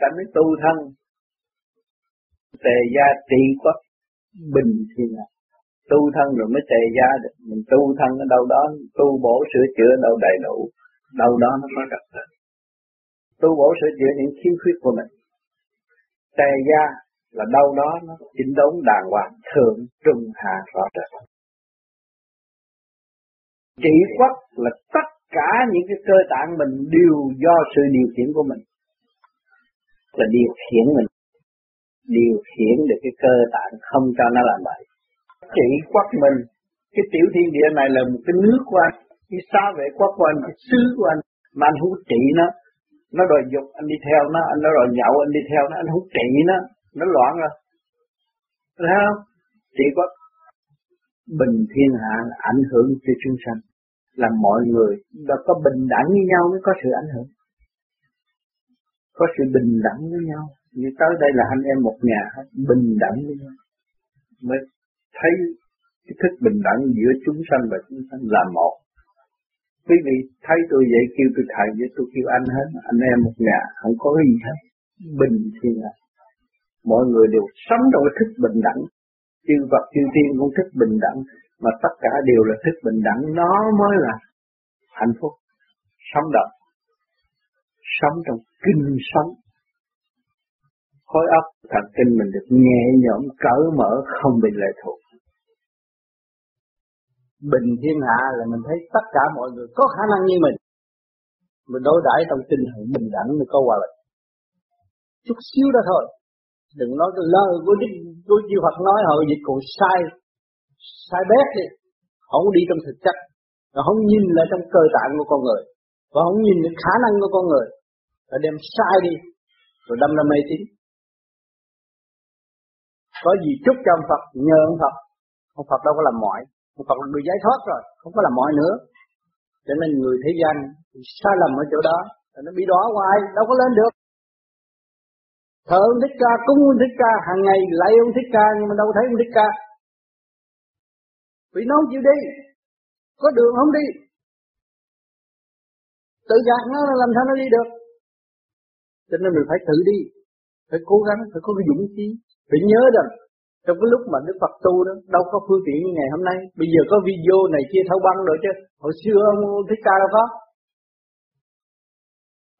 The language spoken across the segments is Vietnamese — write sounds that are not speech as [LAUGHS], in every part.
ta mới tu thân. Tề gia trị quốc bình thiên là tu thân rồi mới tề gia được. Mình tu thân ở đâu đó, tu bổ sửa chữa đâu đầy đủ, đâu đó nó có gặp được. tu bổ sửa chữa những khiếm khuyết của mình. Tề gia là đâu đó nó chỉnh đốn đàng hoàng, thượng trung hạ rõ rệt. Trị quốc là tất cả những cái cơ tạng mình đều do sự điều khiển của mình là điều khiển mình điều khiển được cái cơ tạng không cho nó làm bậy. Chỉ quắc mình cái tiểu thiên địa này là một cái nước của anh cái xa vệ quắc của anh cái xứ của anh mà anh không trị nó. Nó đòi dục anh đi theo nó anh nó đòi nhậu anh đi theo nó anh không trị nó nó loạn rồi. Thấy không? Trị quắc. Bình thiên hạ ảnh hưởng cho chúng sanh là mọi người đã có bình đẳng với nhau mới có sự ảnh hưởng có sự bình đẳng với nhau. Như tới đây là anh em một nhà, bình đẳng với nhau. Mới thấy cái thức bình đẳng giữa chúng sanh và chúng sanh là một. Quý vị thấy tôi vậy kêu tôi thầy với tôi kêu anh hết. Anh em một nhà, không có gì hết. Bình thiên hạ. Mọi người đều sống trong cái thức bình đẳng. Chư vật chư thiên cũng thức bình đẳng. Mà tất cả đều là thức bình đẳng. Nó mới là hạnh phúc. Sống động sống trong kinh sống. Khối óc thần kinh mình được nhẹ nhõm cởi mở, không bị lệ thuộc. Bình thiên hạ là mình thấy tất cả mọi người có khả năng như mình. Mình đối đãi trong tinh thần bình đẳng mới có hòa bình. Chút xíu đó thôi. Đừng nói cái lời của đức của chư Phật nói hồi dịch còn sai sai bét đi. Không đi trong thực chất. Nó không nhìn lại trong cơ tạng của con người. Và không nhìn được khả năng của con người đã đem sai đi, rồi đâm ra mê tín. Có gì chúc cho ông Phật, nhờ ông Phật. Ông Phật đâu có làm mọi. Ông Phật là người giải thoát rồi, không có làm mọi nữa. Cho nên người thế gian sai lầm ở chỗ đó. Nó bị đỏ hoài đâu có lên được. Thờ ông thích ca, cúng ông thích ca, hàng ngày lạy ông thích ca, nhưng mà đâu thấy ông thích ca. Vì nó không chịu đi, có đường không đi. Tự gạt nó làm sao nó đi được cho nên mình phải thử đi. Phải cố gắng, phải có cái dũng khí. Phải nhớ rằng, trong cái lúc mà Đức Phật tu đó, đâu có phương tiện như ngày hôm nay. Bây giờ có video này kia thâu băng rồi chứ. Hồi xưa ông thích ca đâu có.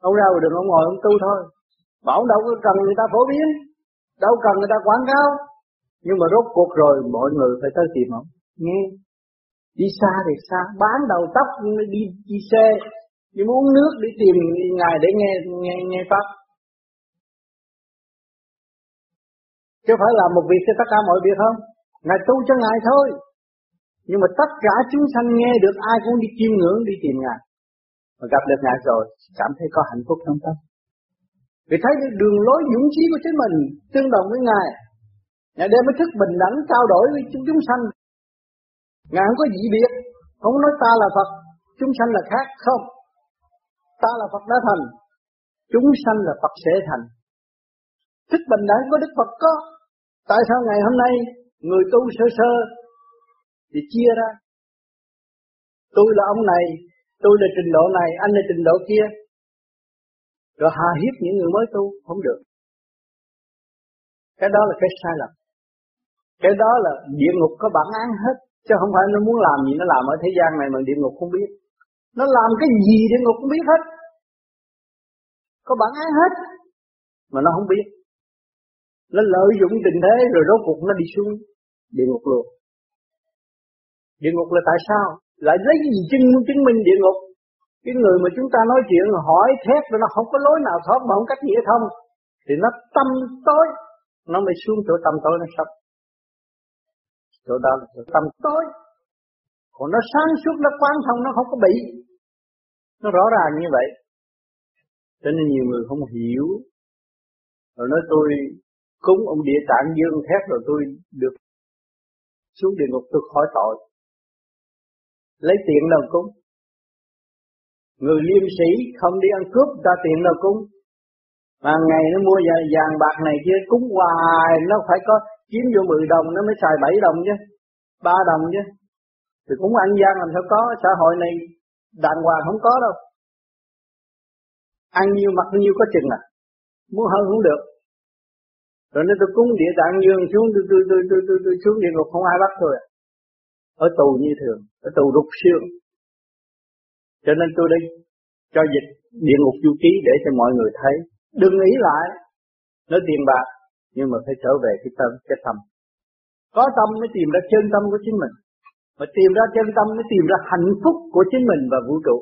Ông ra đường ông ngồi ông tu thôi. Bảo đâu có cần người ta phổ biến. Đâu cần người ta quảng cáo. Nhưng mà rốt cuộc rồi, mọi người phải tới tìm ông. Nghe. Đi xa thì xa. Bán đầu tóc, đi đi xe. Đi muốn nước đi tìm ngài để nghe nghe nghe pháp. Chứ phải làm một việc cho tất cả mọi việc không? Ngài tu cho ngài thôi. Nhưng mà tất cả chúng sanh nghe được ai cũng đi chiêm ngưỡng, đi tìm ngài. Mà gặp được ngài rồi, cảm thấy có hạnh phúc trong tâm. Vì thấy được đường lối dũng chí của chính mình tương đồng với ngài ngài đem cái thức bình đẳng trao đổi với chúng chúng sanh. Ngài không có dị biệt, không nói ta là phật, chúng sanh là khác không? Ta là phật đã thành, chúng sanh là phật sẽ thành. Thức bình đẳng của đức phật có Tại sao ngày hôm nay người tu sơ sơ thì chia ra? Tôi là ông này, tôi là trình độ này, anh là trình độ kia. Rồi hà hiếp những người mới tu, không được. Cái đó là cái sai lầm. Cái đó là địa ngục có bản án hết. Chứ không phải nó muốn làm gì nó làm ở thế gian này mà địa ngục không biết. Nó làm cái gì địa ngục cũng biết hết. Có bản án hết. Mà nó không biết nó lợi dụng tình thế rồi rốt cuộc nó đi xuống địa ngục luôn. Địa ngục là tại sao? Lại lấy cái gì chứng chứng minh địa ngục? Cái người mà chúng ta nói chuyện hỏi thét rồi nó không có lối nào thoát mà không cách nghĩa thông. Thì nó tâm tối, nó mới xuống chỗ tâm tối nó sắp chỗ đó là chỗ tâm tối. Còn nó sáng suốt, nó quán thông, nó không có bị. Nó rõ ràng như vậy. Cho nên nhiều người không hiểu. Rồi nói tôi cúng ông địa tạng dương thét rồi tôi được xuống địa ngục tôi khỏi tội. Lấy tiền đâu cúng? Người liêm sĩ không đi ăn cướp ra tiền đâu cúng? Mà ngày nó mua vàng, vàng bạc này kia cúng hoài nó phải có kiếm vô 10 đồng nó mới xài 7 đồng chứ ba đồng chứ. Thì cũng ăn gian làm sao có xã hội này đàng hoàng không có đâu. Ăn nhiều mặc nhiêu có chừng à? Muốn hơn cũng được rồi nếu tôi cúng địa tạng dương xuống tôi tôi tôi tôi tôi, tôi xuống địa ngục không ai bắt tôi ở tù như thường ở tù rục xương. Cho nên tôi đi cho dịch địa ngục du ký để cho mọi người thấy. Đừng nghĩ lại nói tiền bạc nhưng mà phải trở về cái tâm cái tâm. Có tâm mới tìm ra chân tâm của chính mình. Mà tìm ra chân tâm mới tìm ra hạnh phúc của chính mình và vũ trụ.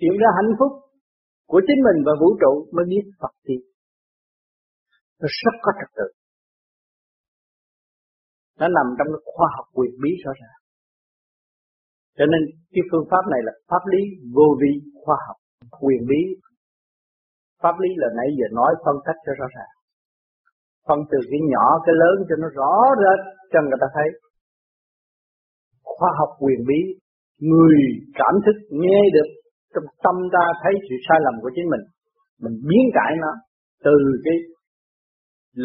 Tìm ra hạnh phúc của chính mình và vũ trụ mới biết Phật tiên nó rất có trật tự. Nó nằm trong cái khoa học quyền bí rõ ràng. Cho nên cái phương pháp này là pháp lý vô vi khoa học quyền bí. Pháp lý là nãy giờ nói phân cách cho rõ ràng. Phân từ cái nhỏ, cái lớn cho nó rõ rệt cho người ta thấy. Khoa học quyền bí, người cảm thức nghe được trong tâm ta thấy sự sai lầm của chính mình mình biến cải nó từ cái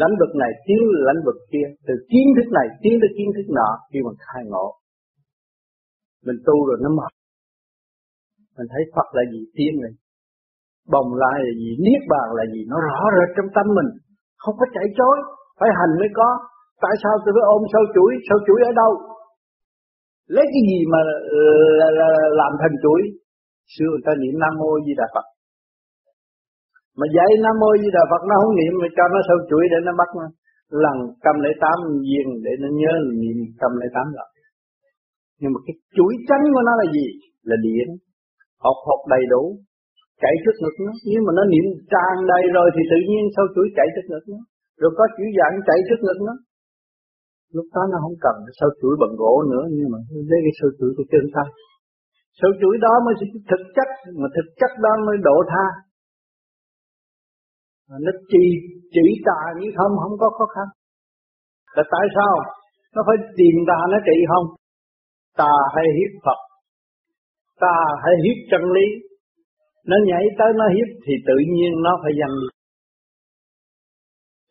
lãnh vực này tiến lãnh vực kia. Từ kiến thức này tiến tới kiến thức nọ khi mình khai ngộ. Mình tu rồi nó mở mình thấy Phật là gì tiên này. Bồng lai là gì niết bàn là gì nó rõ rệt trong tâm mình. Không có chạy chối phải hành mới có. Tại sao tôi phải ôm sâu chuỗi sâu chuỗi ở đâu? Lấy cái gì mà ờ, là, là, là làm thành chuỗi? Xưa người ta niệm nam mô di đà phật mà dạy nam mô di đà phật, nó không niệm, mà cho nó sâu chuỗi để nó bắt nó lần trăm lẻ tám viên để nó nhớ niệm trăm lẻ tám lần nhưng mà cái chuỗi trắng của nó là gì? Là điện học học đầy đủ, chạy trước ngực nó. Nếu mà nó niệm tràn đầy rồi thì tự nhiên sau chuỗi chạy trước ngực nó. Rồi có chữ dạng chạy trước ngực nó. Lúc đó nó không cần sâu chuỗi bằng gỗ nữa, nhưng mà lấy cái sâu chuỗi của chân tay sâu chuỗi đó mới thực chất, mà thực chất đó mới độ tha nó chỉ chỉ tà như không không có khó khăn. Là tại sao? Nó phải tìm tà nó trị không? Tà hay hiếp Phật. Tà hay hiếp chân lý. Nó nhảy tới nó hiếp thì tự nhiên nó phải giành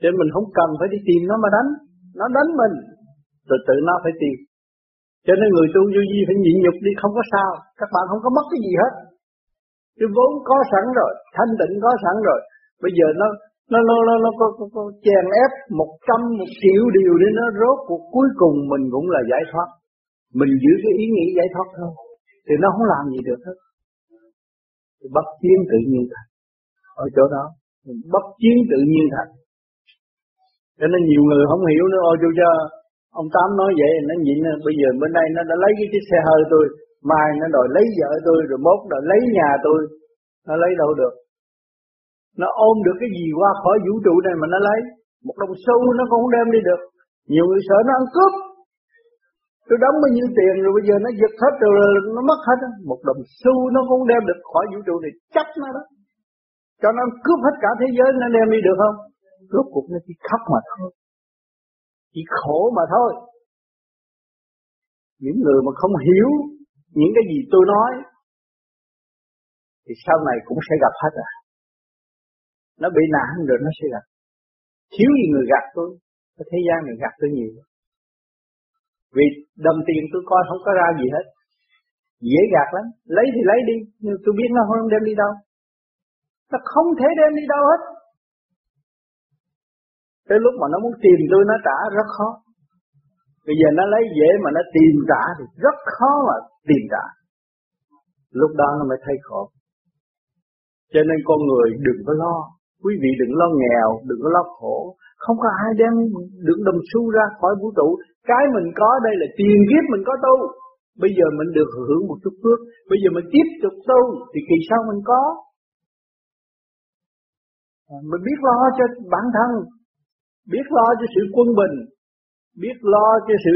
cho mình không cần phải đi tìm nó mà đánh. Nó đánh mình. Rồi tự nó phải tìm. Cho nên người tu vô vi phải nhịn nhục đi, không có sao. Các bạn không có mất cái gì hết. Cái vốn có sẵn rồi, thanh tịnh có sẵn rồi bây giờ nó nó nó nó, nó có, có, có chèn ép một trăm một triệu điều để nó rốt cuộc cuối cùng mình cũng là giải thoát. Mình giữ cái ý nghĩ giải thoát thôi thì nó không làm gì được hết. Bất chiến tự nhiên thành ở chỗ đó bất chiến tự nhiên thành cho nên nhiều người không hiểu nữa ôi chú cho ông tám nói vậy nó nhịn bây giờ bên đây nó đã lấy cái chiếc xe hơi tôi mai nó đòi lấy vợ tôi rồi mốt đòi lấy nhà tôi nó lấy đâu được? Nó ôm được cái gì qua khỏi vũ trụ này mà nó lấy? Một đồng xu nó cũng không đem đi được. Nhiều người sợ nó ăn cướp. Tôi đóng bao nhiêu tiền rồi bây giờ nó giật hết rồi, nó mất hết một đồng xu nó cũng đem được khỏi vũ trụ này chắc nó đó. Cho nó cướp hết cả thế giới, nó đem đi được không? Rốt cuộc nó chỉ khóc mà thôi. Chỉ khổ mà thôi. Những người mà không hiểu những cái gì tôi nói, thì sau này cũng sẽ gặp hết à nó bị nạn rồi nó sẽ gặp. Thiếu gì người gặp tôi ở thế gian này gặp tôi nhiều. Vì đồng tiền tôi coi không có ra gì hết. Dễ gạt lắm. Lấy thì lấy đi, nhưng tôi biết nó không đem đi đâu. Nó không thể đem đi đâu hết. Tới lúc mà nó muốn tìm tôi, nó trả rất khó. Bây giờ nó lấy dễ mà nó tìm trả thì rất khó mà tìm trả. Lúc đó nó mới thấy khổ. Cho nên con người đừng có lo. Quý vị đừng lo nghèo, đừng có lo khổ. Không có ai đem được đồng xu ra khỏi vũ trụ. Cái mình có đây là tiền kiếp mình có tu. Bây giờ mình được hưởng một chút phước. Bây giờ mình tiếp tục tu Thì kỳ sau mình có. À, mình biết lo cho bản thân biết lo cho sự quân bình, biết lo cho sự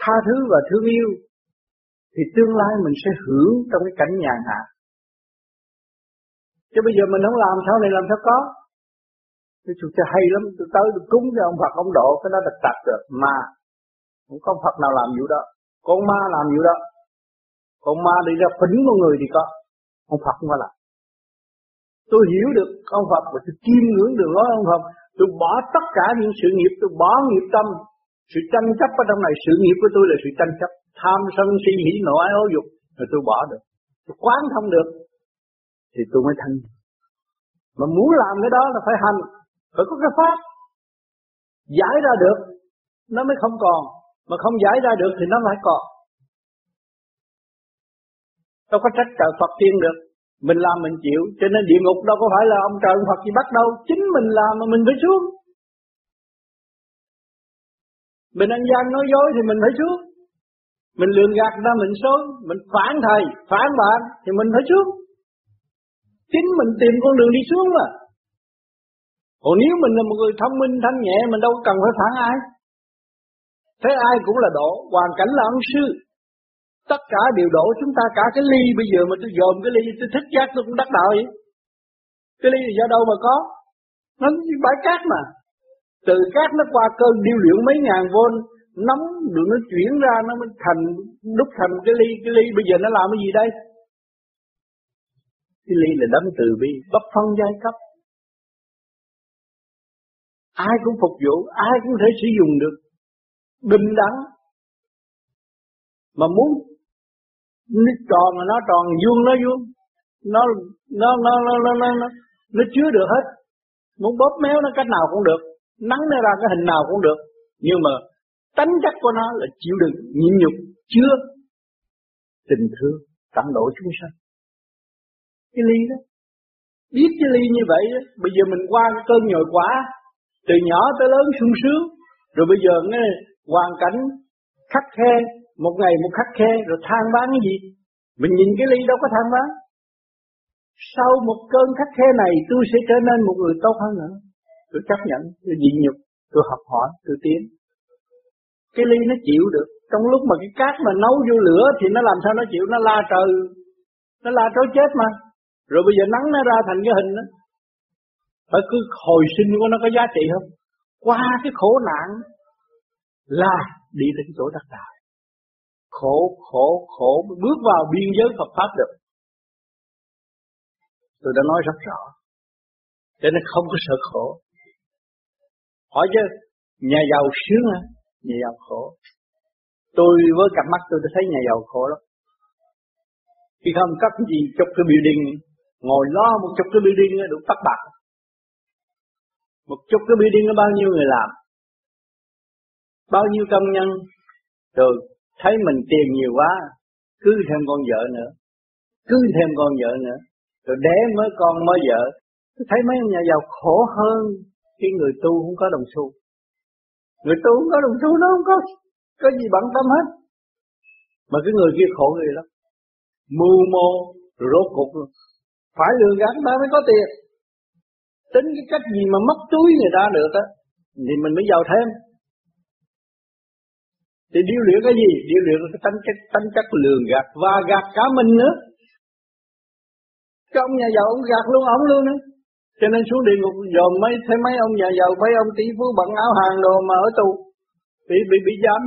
tha thứ và thương yêu, thì tương lai mình sẽ hưởng trong cái cảnh nhàn hạ. Chứ bây giờ mình không làm sau này làm sao có? Tôi chủ cho hay lắm, tôi tới tôi cúng cho ông Phật ông độ, cái đó là tập được, mà không có Phật nào làm vụ đó, con ma làm vụ đó, con ma đi ra phỉnh con người thì có, ông Phật không phải làm. Tôi hiểu được ông Phật và tôi chiêm ngưỡng được nói ông Phật Tôi bỏ tất cả những sự nghiệp, tôi bỏ nghiệp tâm. Sự tranh chấp ở trong này, sự nghiệp của tôi là sự tranh chấp. Tham sân si hỉ nộ ái ố dục. Rồi tôi bỏ được. Tôi quán thông được. Thì tôi mới thanh. mà muốn làm cái đó là phải hành, phải có cái pháp. Giải ra được, nó mới không còn. Mà không giải ra được thì nó lại còn. Đâu có trách trời Phật tiên được. Mình làm mình chịu, cho nên địa ngục đâu có phải là ông trời Phật gì bắt đâu. Chính mình làm mà mình phải xuống. Mình ăn gian nói dối thì mình phải xuống. Mình lường gạt ra mình xuống. Mình phản thầy, phản bạn thì mình phải xuống chính mình tìm con đường đi xuống mà. Còn nếu mình là một người thông minh, thanh nhẹ, mình đâu cần phải phản ai. Thế ai cũng là đổ, hoàn cảnh là ân sư. Tất cả đều đổ, chúng ta cả cái ly bây giờ mà tôi dòm cái ly, tôi thích giác tôi cũng đắc đạo vậy. Cái ly do đâu mà có? Nó bãi cát mà. Từ cát nó qua cơn điêu luyện mấy ngàn vôn, nóng được nó chuyển ra, nó mới thành, đúc thành cái ly. Cái ly bây giờ nó làm cái gì đây? Cái ly là đấng từ bi bất phân giai cấp. Ai cũng phục vụ ai cũng thể sử dụng được. Bình đẳng. Mà muốn nó tròn là nó tròn vuông nó vuông. Nó nó nó nó nó nó nó, nó chứa được hết. Muốn bóp méo nó cách nào cũng được nắng nó ra cái hình nào cũng được. Nhưng mà tánh chất của nó là chịu đựng nhịn nhục chứa tình thương tận độ chúng sanh cái ly đó. Biết cái ly như vậy đó bây giờ mình qua cái cơn nhồi quả từ nhỏ tới lớn sung sướng. Rồi bây giờ nghe hoàn cảnh khắc khe, một ngày một khắc khe, rồi than bán cái gì? Mình nhìn cái ly đâu có than bán sau một cơn khắc khe này, tôi sẽ trở nên một người tốt hơn nữa. Tôi chấp nhận, tôi nhịn nhục, tôi học hỏi, tôi tiến. Cái ly nó chịu được. Trong lúc mà cái cát mà nấu vô lửa thì nó làm sao nó chịu? Nó la trời. Nó la trối chết mà rồi bây giờ nắng nó ra thành cái hình đó. Phải cứ hồi sinh của nó có giá trị không? Qua cái khổ nạn là đi đến chỗ đắc đạo khổ khổ khổ, bước vào biên giới Phật pháp được. Tôi đã nói rất rõ. Cho nên không có sợ khổ. Hỏi chứ, nhà giàu sướng hả? Nhà giàu khổ. Tôi với cặp mắt tôi đã thấy nhà giàu khổ lắm. Khi không cấp gì chụp cái building ngồi lo một chục cái building đủ tắt bạc. Một chục cái building nó bao nhiêu người làm? Bao nhiêu công nhân? Rồi, thấy mình tiền nhiều quá, cứ thêm con vợ nữa, cứ thêm con vợ nữa, rồi đẻ mới con, mới vợ. Tôi thấy mấy ông nhà giàu khổ hơn cái người tu không có đồng xu. Người tu không có đồng xu nó không có có gì bận tâm hết. Mà cái người kia khổ người lắm. Mưu mô rồi rốt cục phải lừa gạt ta mới có tiền. Tính cái cách gì mà mất túi người ta được á, thì mình mới giàu thêm. Thì điêu luyện cái gì? Điêu luyện cái tánh chất tánh chất lường gạt và gạt cả mình nữa. Cái ông nhà giàu ông gạt luôn ông luôn nữa cho nên xuống địa ngục, dòm mấy, thấy mấy ông nhà giàu, mấy ông tỷ phú bận áo hàng đồ mà ở tù, bị bị bị giam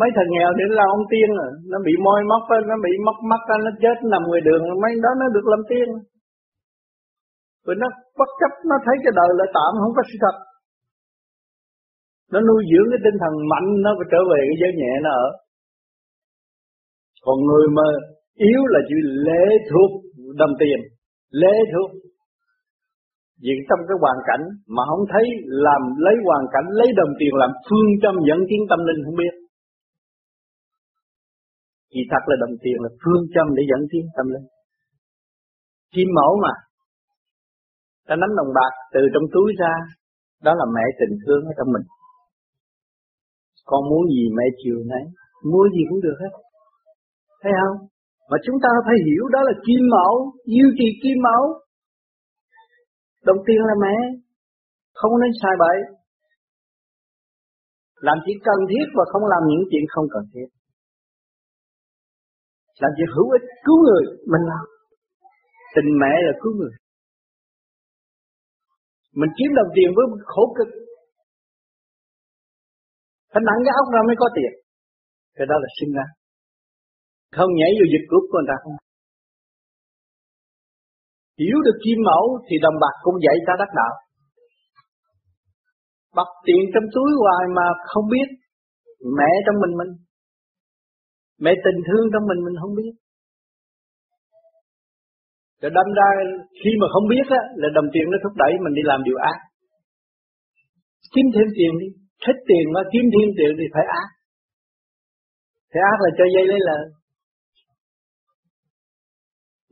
mấy thằng nghèo đến là ông tiên rồi nó bị môi móc nó bị móc mắt nó chết nằm ngoài đường, mấy đó nó được làm tiên. Rồi nó bất chấp, nó thấy cái đời là tạm, không có sự thật. Nó nuôi dưỡng cái tinh thần mạnh, nó phải trở về cái giới nhẹ nó ở. Còn người mà yếu là chỉ lễ thuộc đồng tiền, lễ thuộc. Vì trong cái hoàn cảnh mà không thấy làm lấy hoàn cảnh, lấy đồng tiền làm phương châm dẫn tiến tâm linh không biết vì thật là đồng tiền là phương châm để dẫn tiến tâm linh. Kim mẫu mà, ta nắm đồng bạc từ trong túi ra, đó là mẹ tình thương ở trong mình. Con muốn gì mẹ chiều nấy, mua gì cũng được hết. Thấy không? Mà chúng ta phải hiểu đó là kim mẫu duy trì kim mẫu đồng tiền là mẹ, không nên sai bậy. Làm chỉ cần thiết và không làm những chuyện không cần thiết làm việc hữu ích, cứu người, mình làm. Tình mẹ là cứu người. Mình kiếm đồng tiền với khổ cực. Phải nặng cái ốc ra mới có tiền. Cái đó là sinh ra. Không nhảy vô dịch cướp của người ta. Không hiểu được kim mẫu thì đồng bạc cũng dạy ta đắc đạo. Bật tiền trong túi hoài mà không biết. Mẹ trong mình mình. Mẹ tình thương trong mình mình không biết Rồi đâm ra khi mà không biết á, là đồng tiền nó thúc đẩy mình đi làm điều ác. Kiếm thêm tiền đi, thích tiền mà kiếm thêm tiền thì phải ác. Thì ác là cho dây lấy lời.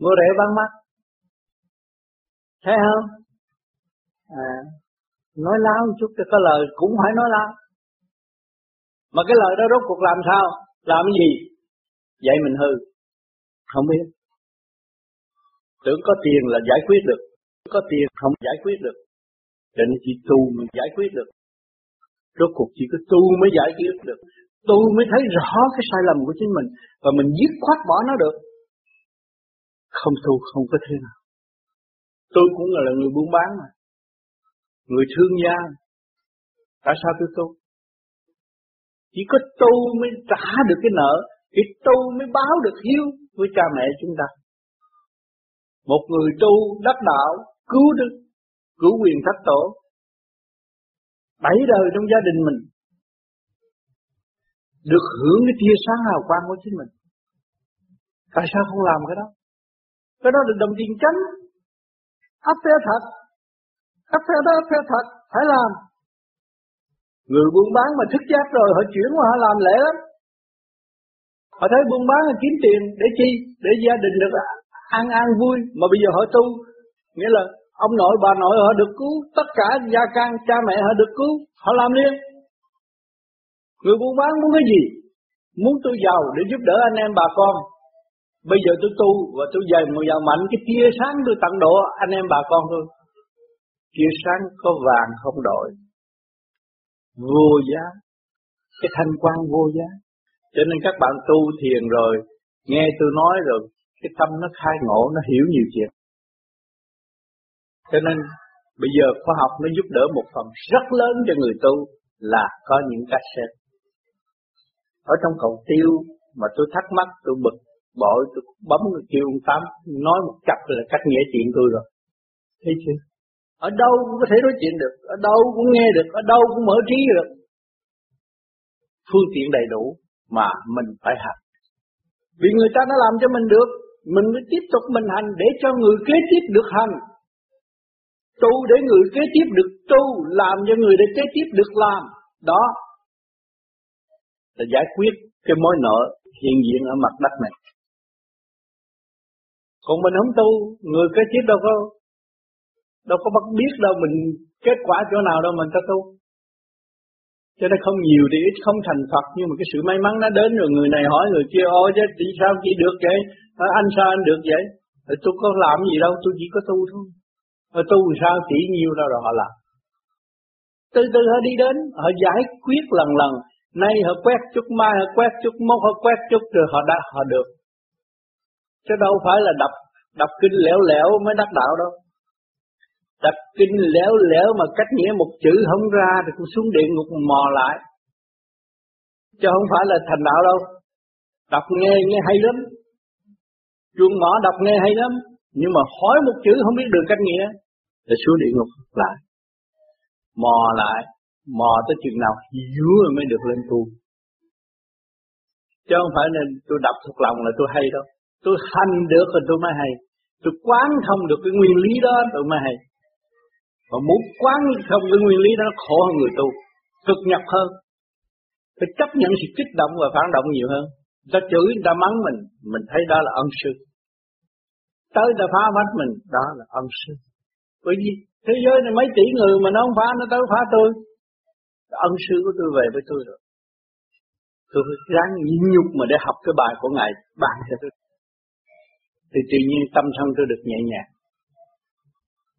Mua rẻ bán mắt. Thấy không? À, nói láo một chút cho có lời cũng phải nói láo. Mà cái lời đó rốt cuộc làm sao? Làm cái gì? Vậy mình hư. Không biết. Tưởng có tiền là giải quyết được. Có tiền không giải quyết được. Cho nên chỉ tu mình giải quyết được. Rốt cuộc chỉ có tu mới giải quyết được. Tu mới thấy rõ cái sai lầm của chính mình. Và mình dứt khoát bỏ nó được. Không tu không có thế nào. Tôi cũng là người buôn bán mà. Người thương gia. Tại sao tôi tu? Chỉ có tu mới trả được cái nợ. Cái tu mới báo được hiếu với cha mẹ chúng ta. Một người tu đắc đạo, cứu đức, cứu quyền thất tổ. Bảy đời trong gia đình mình được hưởng cái tia sáng hào quang của chính mình. Tại sao không làm cái đó? Cái đó được đồng tiền chánh. Áp phê thật. Áp phê đó áp phê thật. Phải làm. Người buôn bán mà thức giác rồi họ chuyển qua họ làm lễ lắm. Họ thấy buôn bán là kiếm tiền để chi? Để gia đình được ăn ăn vui. Mà bây giờ họ tu. Nghĩa là ông nội, bà nội họ được cứu. Tất cả gia can, cha mẹ họ được cứu. Họ làm liền. Người buôn bán muốn cái gì? Muốn tôi giàu để giúp đỡ anh em, bà con. Bây giờ tôi tu và tôi dày một giàu mạnh, cái tia sáng tôi tặng độ anh em, bà con thôi Tia sáng có vàng không đổi. Vô giá. Cái thanh quan vô giá. Cho nên các bạn tu thiền rồi, nghe tôi nói rồi, cái tâm nó khai ngộ, nó hiểu nhiều chuyện. Cho nên bây giờ khoa học nó giúp đỡ một phần rất lớn cho người tu là có những cassette. Ở trong cầu tiêu mà tôi thắc mắc, tôi bực bội tôi bấm kêu ông tám nói một chập là cách nghĩa chuyện tôi rồi thấy chưa ở đâu cũng có thể nói chuyện được ở đâu cũng nghe được ở đâu cũng mở trí được phương tiện đầy đủ mà mình phải hành. Vì người ta đã làm cho mình được, mình mới tiếp tục mình hành để cho người kế tiếp được hành. Tu để người kế tiếp được tu làm cho người để kế tiếp được làm. Đó là giải quyết cái mối nợ hiện diện ở mặt đất này. Còn mình không tu, người kế tiếp đâu có đâu có bắt biết đâu mình kết quả chỗ nào đâu mình ta tu cho nên không nhiều thì ít không thành Phật, nhưng mà cái sự may mắn nó đến rồi người này hỏi người kia, ôi, chứ đi sao chỉ được vậy? Ờ, anh sao anh được vậy? Rồi tôi có làm gì đâu, tôi chỉ có tu thôi. Rồi tu sao chỉ nhiều đâu rồi họ làm. Từ từ họ đi đến, họ giải quyết lần lần. Nay họ quét chút, mai họ quét chút, mốt họ quét chút, rồi họ đã, họ được. Chứ đâu phải là đập đập kinh lẻo lẻo mới đắc đạo đâu đọc kinh léo léo mà cách nghĩa một chữ không ra thì cũng xuống địa ngục mò lại. Chứ không phải là thành đạo đâu. Đọc nghe nghe hay lắm. Chuông mỏ đọc nghe hay lắm. Nhưng mà hỏi một chữ không biết được cách nghĩa thì xuống địa ngục lại. Mò lại. Mò tới chừng nào dứa rồi mới được lên tu. Chứ không phải là tôi đọc thuộc lòng là tôi hay đâu. Tôi hành được rồi tôi mới hay. Tôi quán thông được cái nguyên lý đó, tôi mới hay và muốn quán thông cái nguyên lý đó nó khổ hơn người tu, cực nhập hơn. Phải chấp nhận sự kích động và phản động nhiều hơn. Ta chửi ta mắng mình mình thấy đó là ân sư. Tới ta phá vách mình, đó là ân sư. Bởi vì thế giới này mấy tỷ người mà nó không phá, nó tới phá tôi. Ân sư của tôi về với tôi rồi. Tôi phải ráng nhịn nhục mà để học cái bài của ngài bàn cho tôi. Thì tự nhiên tâm thân tôi được nhẹ nhàng.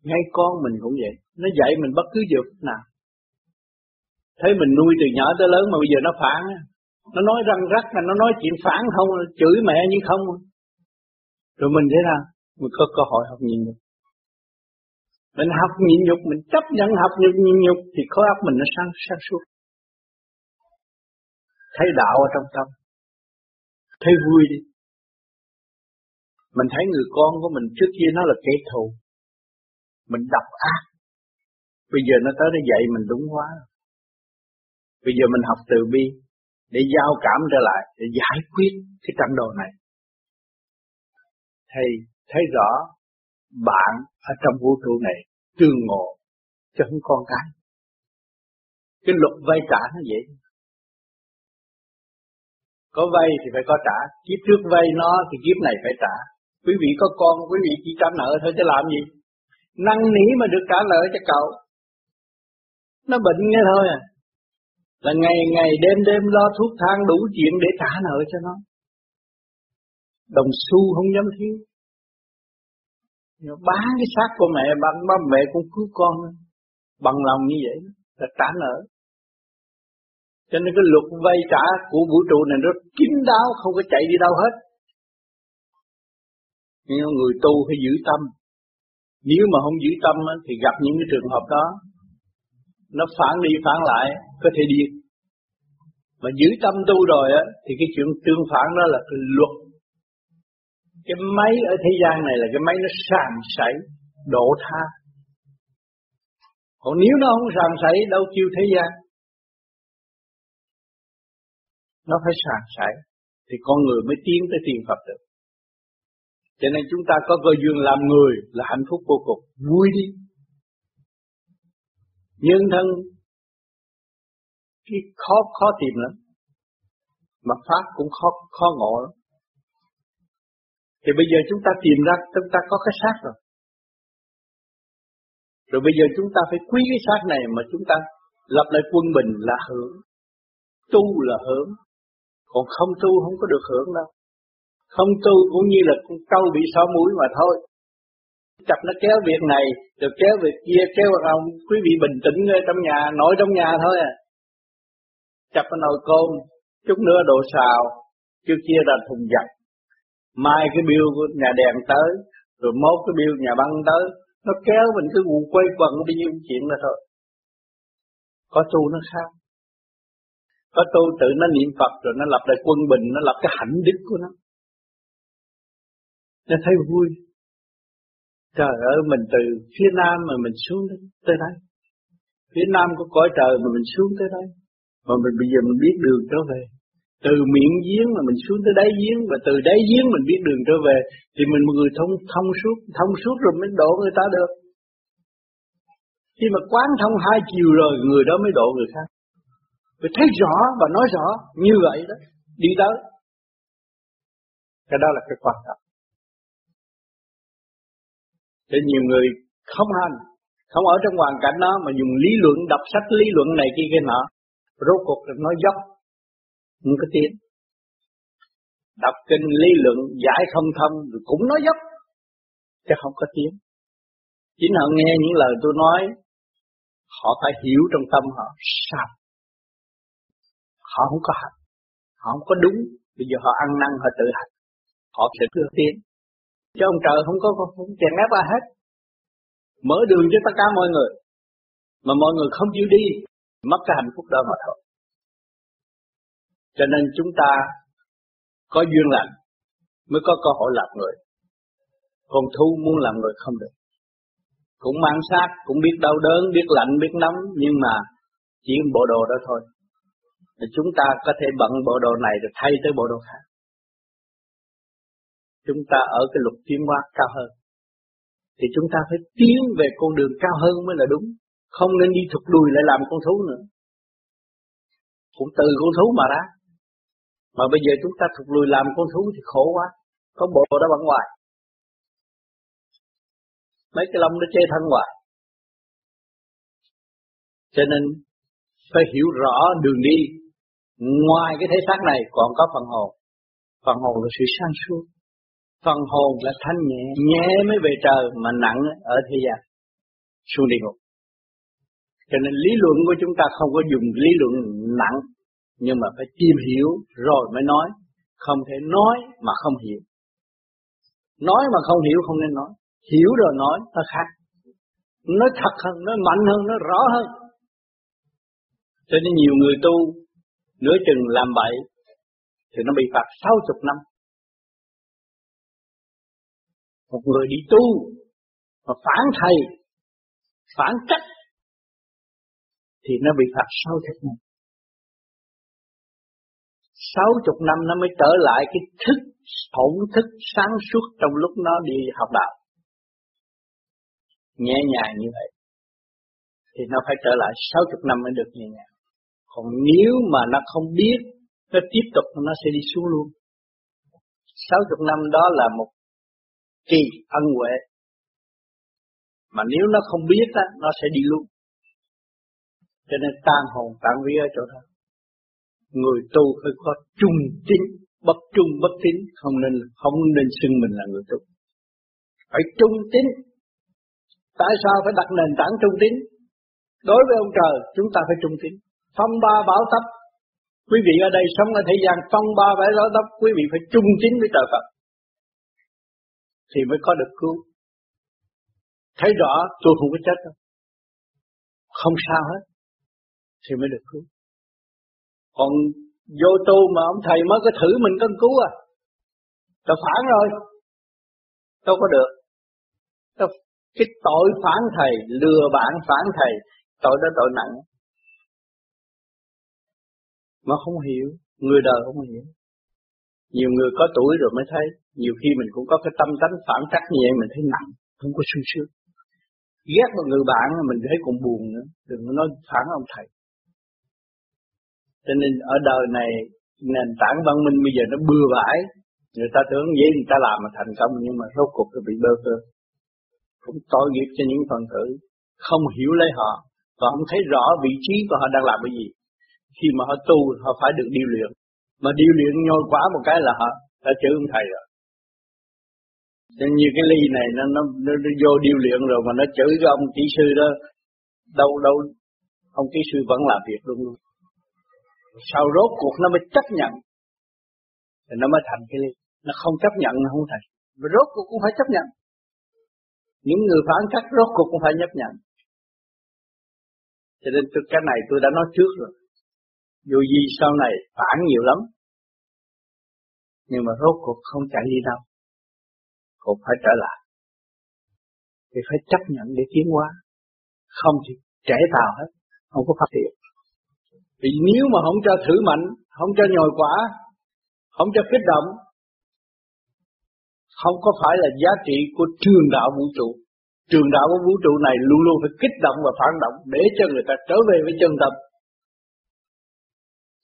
Ngay con mình cũng vậy, nó dạy mình bất cứ giờ nào. Thấy mình nuôi từ nhỏ tới lớn mà bây giờ nó phản, nó nói răng rắc là nó nói chuyện phản không, chửi mẹ như không. Rồi mình thế nào? Mình có cơ hội học nhịn nhục. Mình học nhịn nhục, mình chấp nhận học nhịn nhịn nhục thì khối óc mình nó sáng sáng suốt. Thấy đạo ở trong tâm. Thấy vui đi. Mình thấy người con của mình trước kia nó là kẻ thù. Mình độc ác. Bây giờ nó tới nó dạy mình đúng quá. Bây giờ mình học từ bi để giao cảm trở lại, để giải quyết cái trận đồ này. Thầy thấy rõ bạn ở trong vũ trụ này tương ngộ cho không con cái cái luật vay trả nó vậy có vay thì phải có trả kiếp trước vay nó thì kiếp này phải trả quý vị có con quý vị chỉ trả nợ thôi chứ làm gì năn nỉ mà được trả nợ cho cậu. Nó bệnh nghe thôi à. Là ngày ngày đêm đêm lo thuốc thang đủ chuyện để trả nợ cho nó. Đồng xu không dám thiếu. Bán cái xác của mẹ bằng ba mẹ cũng cứu con. Bằng lòng như vậy là trả nợ. Cho nên cái luật vay trả của vũ trụ này nó kín đáo, không có chạy đi đâu hết. Nhưng người tu phải giữ tâm nếu mà không giữ tâm thì gặp những cái trường hợp đó, nó phản đi phản lại, có thể điên. Mà giữ tâm tu rồi á, thì cái chuyện tương phản đó là cái luật. Cái máy ở thế gian này là cái máy nó sàn sảy độ tha. Còn nếu nó không sàn sảy, đâu kêu thế gian? Nó phải sàn sảy, thì con người mới tiến tới tiền Phật được cho nên chúng ta có cơ duyên làm người là hạnh phúc vô cùng. Vui đi. Nhân thân, cái khó khó tìm lắm. Mà pháp cũng khó khó ngộ lắm. Thì bây giờ chúng ta tìm ra, chúng ta có cái xác rồi. Rồi bây giờ chúng ta phải quý cái xác này mà chúng ta lập lại quân bình là hưởng. Tu là hưởng. Còn không tu không có được hưởng đâu không tu cũng như là con câu bị sỏ mũi mà thôi. Chặt nó kéo việc này, rồi kéo việc kia, kéo ông, quý vị bình tĩnh trong nhà nổi trong nhà thôi à. Chặt cái nồi cơm chút nữa đồ xào chưa kia là thùng giặt. Mai cái bill của nhà đèn tới, rồi mốt cái bill nhà băng tới, nó kéo mình cứ quần quay quần bao nhiêu chuyện đó thôi. Có tu nó khác. Có tu tự nó niệm Phật, rồi nó lập lại quân bình, nó lập cái hạnh đức của nó nó thấy vui. Trời ơi, mình từ phía nam mà mình xuống đến tới đây. Phía nam có cõi trời mà mình xuống tới đây. Mà mình bây giờ mình biết đường trở về. Từ miệng giếng mà mình xuống tới đáy giếng và từ đáy giếng mình biết đường trở về, thì mình một người thông thông suốt thông suốt rồi mới độ người ta được. Khi mà quán thông hai chiều rồi, người đó mới độ người khác. Phải thấy rõ và nói rõ như vậy đó. Đi tới. Cái đó là cái quan trọng cho nhiều người không hành không ở trong hoàn cảnh đó mà dùng lý luận, đọc sách lý luận này kia kia nọ. Rốt cuộc nói dốc, không có tiếng. đọc kinh lý luận, giải không thông, rồi cũng nói dốc, chứ không có tiếng. Chính họ nghe những lời tôi nói, họ phải hiểu trong tâm họ, sao? Họ không có hành, họ không có đúng. Bây giờ họ ăn năn, họ tự hành, họ sẽ cứ tiến chứ ông trời không có, không chèn ép ai hết. Mở đường cho tất cả mọi người. Mà mọi người không chịu đi, mất cái hạnh phúc đó mà thôi. Cho nên chúng ta có duyên lành, mới có cơ hội làm người. Còn thu muốn làm người không được. Cũng mang sát cũng biết đau đớn, biết lạnh, biết nóng, nhưng mà chỉ bộ đồ đó thôi. Thì chúng ta có thể bận bộ đồ này rồi thay tới bộ đồ khác chúng ta ở cái lục tiến hóa cao hơn. Thì chúng ta phải tiến về con đường cao hơn mới là đúng. Không nên đi thụt đùi lại làm con thú nữa. Cũng từ con thú mà ra. Mà bây giờ chúng ta thụt lùi làm con thú thì khổ quá. Có bộ đó bằng ngoài. Mấy cái lông nó chê thân hoài cho nên phải hiểu rõ đường đi. Ngoài cái thế xác này còn có phần hồn. Phần hồn là sự sáng suốt phần hồn là thanh nhẹ nhẹ mới về trời mà nặng ở thế gian. Xuống địa ngục. Cho nên lý luận của chúng ta không có dùng lý luận nặng, nhưng mà phải tìm hiểu rồi mới nói. Không thể nói mà không hiểu. Nói mà không hiểu không nên nói. Hiểu rồi nói, nó khác. Nói thật hơn nói mạnh hơn nói rõ hơn. Cho nên nhiều người tu, nửa chừng làm bậy, thì nó bị phạt sáu chục năm một người đi tu mà phản thầy phản cách thì nó bị phạt sáu chục năm sáu chục năm nó mới trở lại cái thức thổn thức sáng suốt trong lúc nó đi học đạo nhẹ nhàng như vậy thì nó phải trở lại 60 năm mới được nhẹ nhàng. Còn nếu mà nó không biết, nó tiếp tục nó sẽ đi xuống luôn. 60 năm đó là một kỳ ân huệ. Mà nếu nó không biết á, nó sẽ đi luôn. Cho nên tan hồn tan vía ở chỗ đó. Người tu phải có trung tín, bất trung bất tín, không nên không nên xưng mình là người tu. Phải trung tín. Tại sao phải đặt nền tảng trung tín? Đối với ông trời, chúng ta phải trung tín. Phong ba bảo tấp. Quý vị ở đây sống ở thế gian phong ba phải bảo tấp, quý vị phải trung tín với trời Phật. Thì mới có được cứu. Thấy rõ tôi không có chết đâu. Không sao hết. Thì mới được cứu. Còn vô tu mà ông thầy mới có thử mình cân cứu à. Tao phản rồi. Đâu có được. Đâu. cái tội phản thầy, lừa bạn phản thầy, tội đó tội nặng. Mà không hiểu, người đời không hiểu. Nhiều người có tuổi rồi mới thấy, nhiều khi mình cũng có cái tâm tánh phản trắc như vậy mình thấy nặng, không có sung sướng. Ghét một người bạn mình thấy cũng buồn nữa, đừng có nói phản ông thầy. Cho nên ở đời này nền tảng văn minh bây giờ nó bừa bãi, người ta tưởng vậy người ta làm mà thành công nhưng mà rốt cuộc nó bị bơ vơ. Cũng tội nghiệp cho những phần tử không hiểu lấy họ và không thấy rõ vị trí của họ đang làm cái gì. Khi mà họ tu họ phải được điều luyện, mà điều luyện nhồi quá một cái là họ đã chữ ông thầy rồi. Nên như cái ly này nó, nó, nó, nó vô điều luyện rồi mà nó chửi cái ông kỹ sư đó đâu đâu ông kỹ sư vẫn làm việc luôn luôn. Sau rốt cuộc nó mới chấp nhận thì nó mới thành cái ly. Nó không chấp nhận nó không thành. mà rốt cuộc cũng phải chấp nhận. Những người phản cách rốt cuộc cũng phải chấp nhận. Cho nên tôi, cái này tôi đã nói trước rồi. Dù gì sau này phản nhiều lắm. Nhưng mà rốt cuộc không chạy đi đâu. Cũng phải trở lại. Thì phải chấp nhận để tiến hóa. Không thì trẻ tàu hết. Không có phát triển. Vì nếu mà không cho thử mạnh, không cho nhồi quả, không cho kích động, không có phải là giá trị của trường đạo vũ trụ. Trường đạo của vũ trụ này luôn luôn phải kích động và phản động để cho người ta trở về với chân tâm.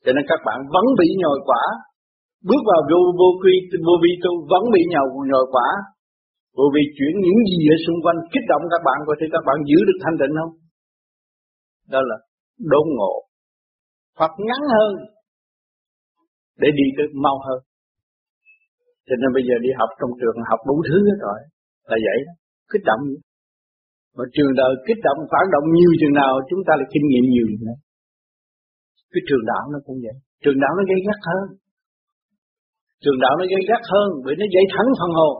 Cho nên các bạn vẫn bị nhồi quả, bước vào vô vô quy vô vi tu vẫn bị nhồi nhồi quả. Bởi vì chuyển những gì ở xung quanh kích động các bạn coi thể các bạn giữ được thanh tịnh không? Đó là đốn ngộ. Hoặc ngắn hơn để đi được mau hơn. Cho nên bây giờ đi học trong trường học đủ thứ hết rồi. Là vậy đó. Kích động Mà trường đời kích động phản động nhiều chừng nào chúng ta lại kinh nghiệm nhiều chừng. Cái trường đạo nó cũng vậy. Trường đạo nó gây gắt hơn. Trường đạo nó gây gắt hơn bởi nó dậy thẳng phần hồn.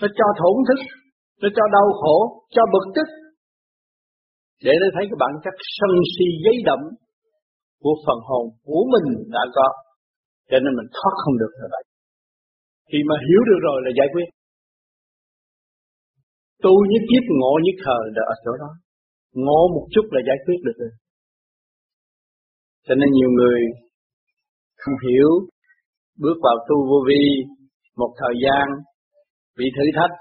Nó cho thổn thức, nó cho đau khổ, cho bực tức. Để nó thấy cái bản chất sân si giấy đậm của phần hồn của mình đã có. Cho nên mình thoát không được như vậy. Khi mà hiểu được rồi là giải quyết. Tu như kiếp ngộ như thời là ở chỗ đó. Ngộ một chút là giải quyết được rồi. Cho nên nhiều người không hiểu, bước vào tu vô vi một thời gian bị thử thách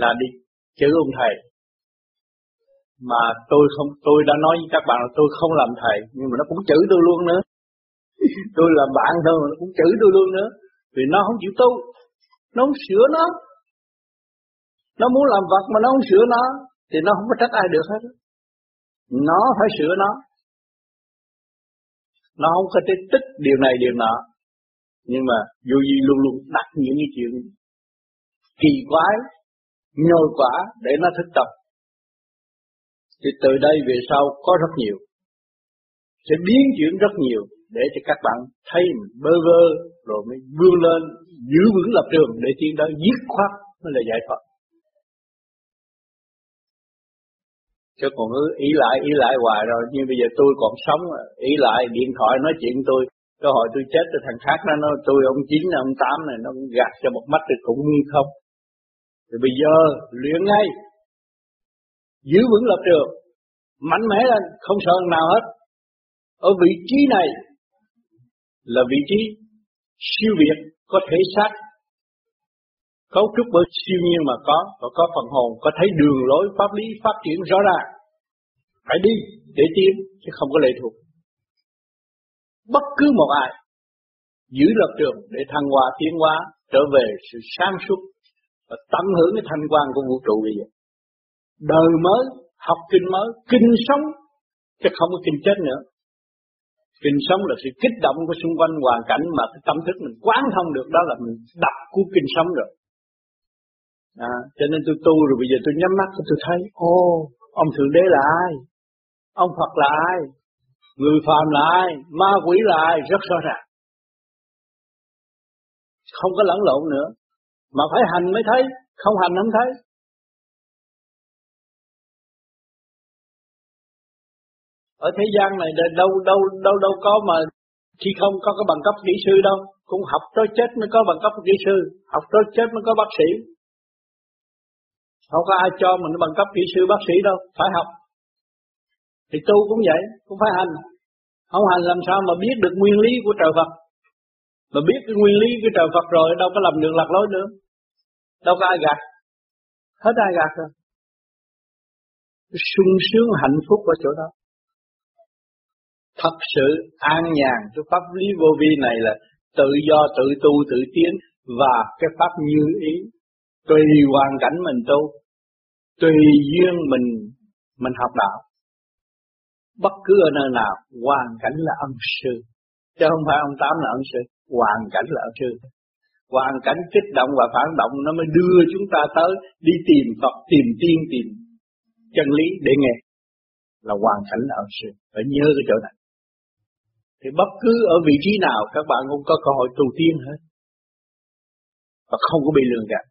là đi chữ ông thầy. Mà tôi không tôi đã nói với các bạn là tôi không làm thầy nhưng mà nó cũng chữ tôi luôn nữa. [LAUGHS] Tôi làm bạn thôi mà nó cũng chữ tôi luôn nữa. Vì nó không chịu tu nó không sửa nó. Nó muốn làm vật mà nó không sửa nó thì nó không có trách ai được hết nó phải sửa nó nó không có thể tích điều này, điều nọ. Nhưng mà dù gì luôn luôn đặt những cái chuyện kỳ quái, nhồi quả để nó thức tập. Thì từ đây về sau có rất nhiều. Sẽ biến chuyển rất nhiều để cho các bạn thấy mình bơ vơ, rồi mới vươn lên, giữ vững lập trường để tiến tới dứt khoát mới là giải thoát. Chứ còn cứ ý lại ý lại hoài rồi. Nhưng bây giờ tôi còn sống, ý lại, điện thoại nói chuyện tôi, cơ hội tôi chết thì thằng khác nó nói tôi, ông chín, ông tám này, nó gạt cho một mắt thì cũng như không. Thì bây giờ luyện ngay. Giữ vững lập trường. Mạnh mẽ lên, không sợ nào hết. Ở vị trí này là vị trí siêu việt có thể xác cấu trúc bởi siêu nhiên mà có, và có phần hồn, có thấy đường lối pháp lý phát triển rõ ràng. Phải đi để tiến, chứ không có lệ thuộc. Bất cứ một ai, giữ lập trường để thăng hoa, tiến hóa, trở về sự sáng suốt và tận hưởng cái thanh quan của vũ trụ bây giờ. Đời mới, học kinh mới, kinh sống, chứ không có kinh chết nữa. Kinh sống là sự kích động của xung quanh hoàn cảnh mà cái tâm thức mình quán thông được, đó là mình đọc của kinh sống rồi à, cho nên tôi tu rồi bây giờ tôi nhắm mắt tôi thấy ô ông thượng đế là ai? Ông phật là ai? Người phàm là ai? Ma quỷ là ai? Rất rõ ràng. Không có lẫn lộn nữa. Mà phải hành mới thấy không hành không thấy. Ở thế gian này đâu đâu đâu đâu có mà khi không có cái bằng cấp kỹ sư đâu. Cũng học tới chết mới có bằng cấp kỹ sư học tới chết mới có bác sĩ không có ai cho mình bằng cấp kỹ sư, bác sĩ đâu, phải học. Thì tu cũng vậy, cũng phải hành. Không hành làm sao mà biết được nguyên lý của trời Phật? Mà biết cái nguyên lý của trời Phật rồi, đâu có làm được lạc lối nữa. Đâu có ai gạt. Hết ai gạt rồi. Sung sướng, hạnh phúc ở chỗ đó. Thật sự an nhàn, cái pháp lý vô vi này là tự do, tự tu, tự tiến, và cái pháp như ý tùy hoàn cảnh mình tu, tùy duyên mình mình học đạo. Bất cứ ở nơi nào, hoàn cảnh là ân sư. Chứ không phải ông tám là ân sư, hoàn cảnh là ân sư. Hoàn cảnh kích động và phản động, nó mới đưa chúng ta tới đi tìm Phật, tìm tiên, tìm chân lý để nghe. Là hoàn cảnh là ân sư. Phải nhớ cái chỗ này. Thì bất cứ ở vị trí nào, các bạn cũng có cơ hội tu tiên hết. Và không có bị lường gạt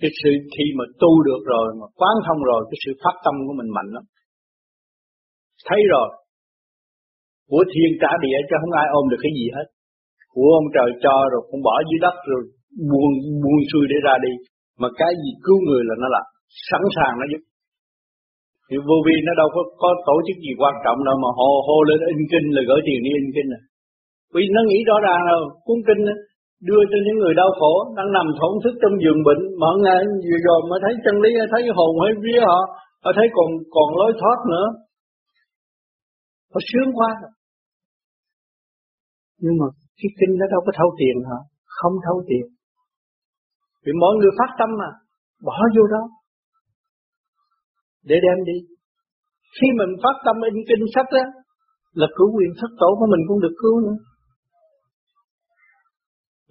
cái sự khi mà tu được rồi, mà quán thông rồi, cái sự phát tâm của mình mạnh lắm. Thấy rồi. Của thiên trả địa cho không ai ôm được cái gì hết. Của ông trời cho rồi, cũng bỏ dưới đất rồi buông buông xuôi để ra đi. Mà cái gì cứu người là nó làm sẵn sàng nó giúp. Thì vô vi nó đâu có có tổ chức gì quan trọng đâu mà hô hô lên in kinh là gửi tiền đi in kinh à. Vì nó nghĩ rõ ràng rồi, cuốn kinh đưa cho những người đau khổ đang nằm thổn thức trong giường bệnh. Mở ngày vừa rồi mới thấy chân lý, thấy hồn hay vía họ họ thấy còn còn lối thoát nữa. Họ sướng quá. Nhưng mà cái kinh nó đâu có thâu tiền hả? Không thâu tiền. Vì mọi người phát tâm mà, bỏ vô đó. Để đem đi. Khi mình phát tâm in kinh sách á, là cứu quyền thất tổ của mình cũng được cứu nữa.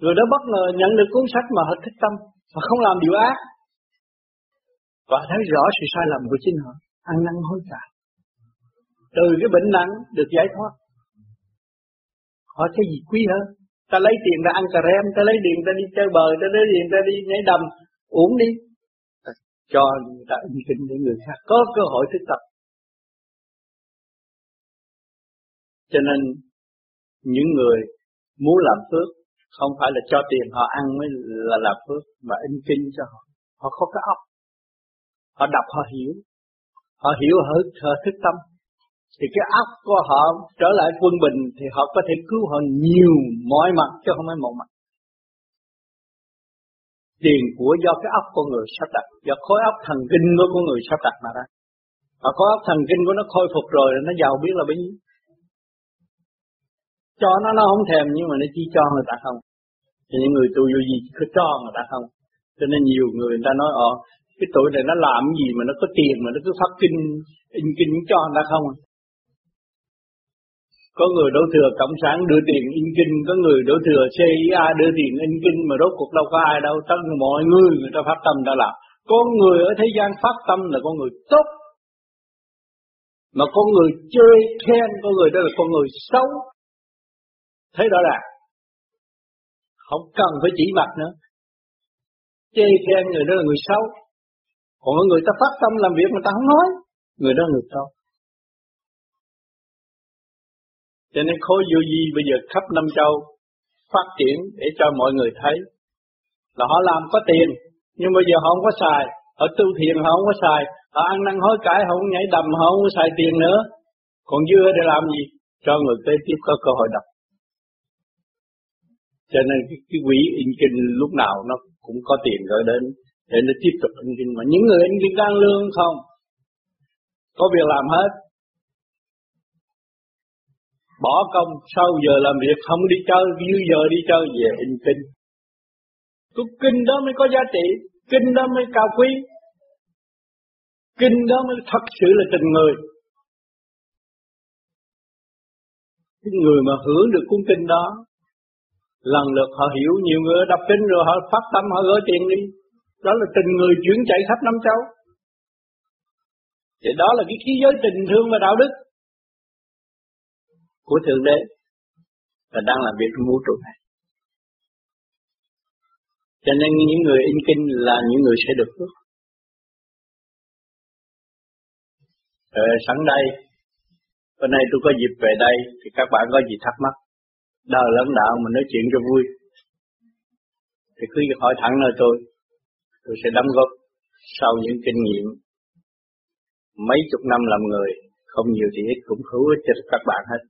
Người đó bất ngờ nhận được cuốn sách mà họ thích tâm Và không làm điều ác. Và thấy rõ sự sai lầm của chính họ, Ăn năn hối cải. Từ cái bệnh nặng được giải thoát. Họ thấy gì quý hơn? Ta lấy tiền ra ăn cà rem, Ta lấy tiền ta đi chơi bờ Ta lấy tiền ta đi nhảy đầm, Uống đi. Ta Cho người ta yên kinh để người khác, Có cơ hội thức tập. Cho nên, những người muốn làm phước không phải là cho tiền họ ăn mới là làm phước mà in kinh cho họ. Họ có cái óc họ đọc họ hiểu. Họ hiểu họ, họ thức tâm. Thì cái óc của họ trở lại quân bình thì họ có thể cứu họ nhiều mọi mặt chứ không phải một mặt. Tiền của do cái óc con người sắp đặt do khối óc thần kinh của con người sắp đặt mà ra. Và khối óc thần kinh của nó khôi phục rồi nó giàu biết là bấy nhiêu cho nó nó không thèm nhưng mà nó chỉ cho người ta không. Thì những người tu vô gì cứ cho người ta không. Cho nên nhiều người người ta nói ờ cái tuổi này nó làm gì mà nó có tiền mà nó cứ phát kinh, in kinh cho người ta không? Có người đổ thừa cộng sản đưa tiền in kinh, có người đổ thừa CIA đưa tiền in kinh mà rốt cuộc đâu có ai đâu, tất mọi người người ta phát tâm đã làm. Con người ở thế gian phát tâm là con người tốt, mà con người chơi khen con người đó là con người xấu thấy rõ ràng. Không cần phải chỉ mặt nữa. Chê khen người đó là người xấu. Còn người ta phát tâm làm việc người ta không nói, người đó là người xấu. Cho nên khối vô di bây giờ khắp năm châu phát triển để cho mọi người thấy là họ làm có tiền, nhưng bây giờ họ không có xài. Họ tu thiền họ không có xài. Họ ăn năn hối cải họ không nhảy đầm, họ không có xài tiền nữa. Còn dưa để làm gì? Cho người kế tiếp có cơ hội đọc cho nên cái, cái quỹ in kinh lúc nào nó cũng có tiền gửi đến để nó tiếp tục in kinh mà những người in kinh đang lương không? Có việc làm hết. Bỏ công sau giờ làm việc không đi chơi dư giờ đi chơi về in kinh cái kinh đó mới có giá trị kinh đó mới cao quý. Kinh đó mới thật sự là tình người. Cái người mà hưởng được cuốn kinh đó lần lượt họ hiểu, nhiều người đọc kinh rồi họ phát tâm, họ gửi tiền đi. Đó là tình người chuyển chạy khắp năm châu. Thì đó là cái khí giới tình thương và đạo đức của thượng đế và đang làm việc trong vũ trụ này. Cho nên những người in kinh là những người sẽ được phước. Sẵn đây, Bữa nay tôi có dịp về đây thì các bạn có gì thắc mắc đời lãnh đạo mình nói chuyện cho vui. Thì cứ hỏi thẳng nơi tôi tôi sẽ đóng góp sau những kinh nghiệm mấy chục năm làm người, không nhiều thì ít cũng hữu ích cho các bạn hết.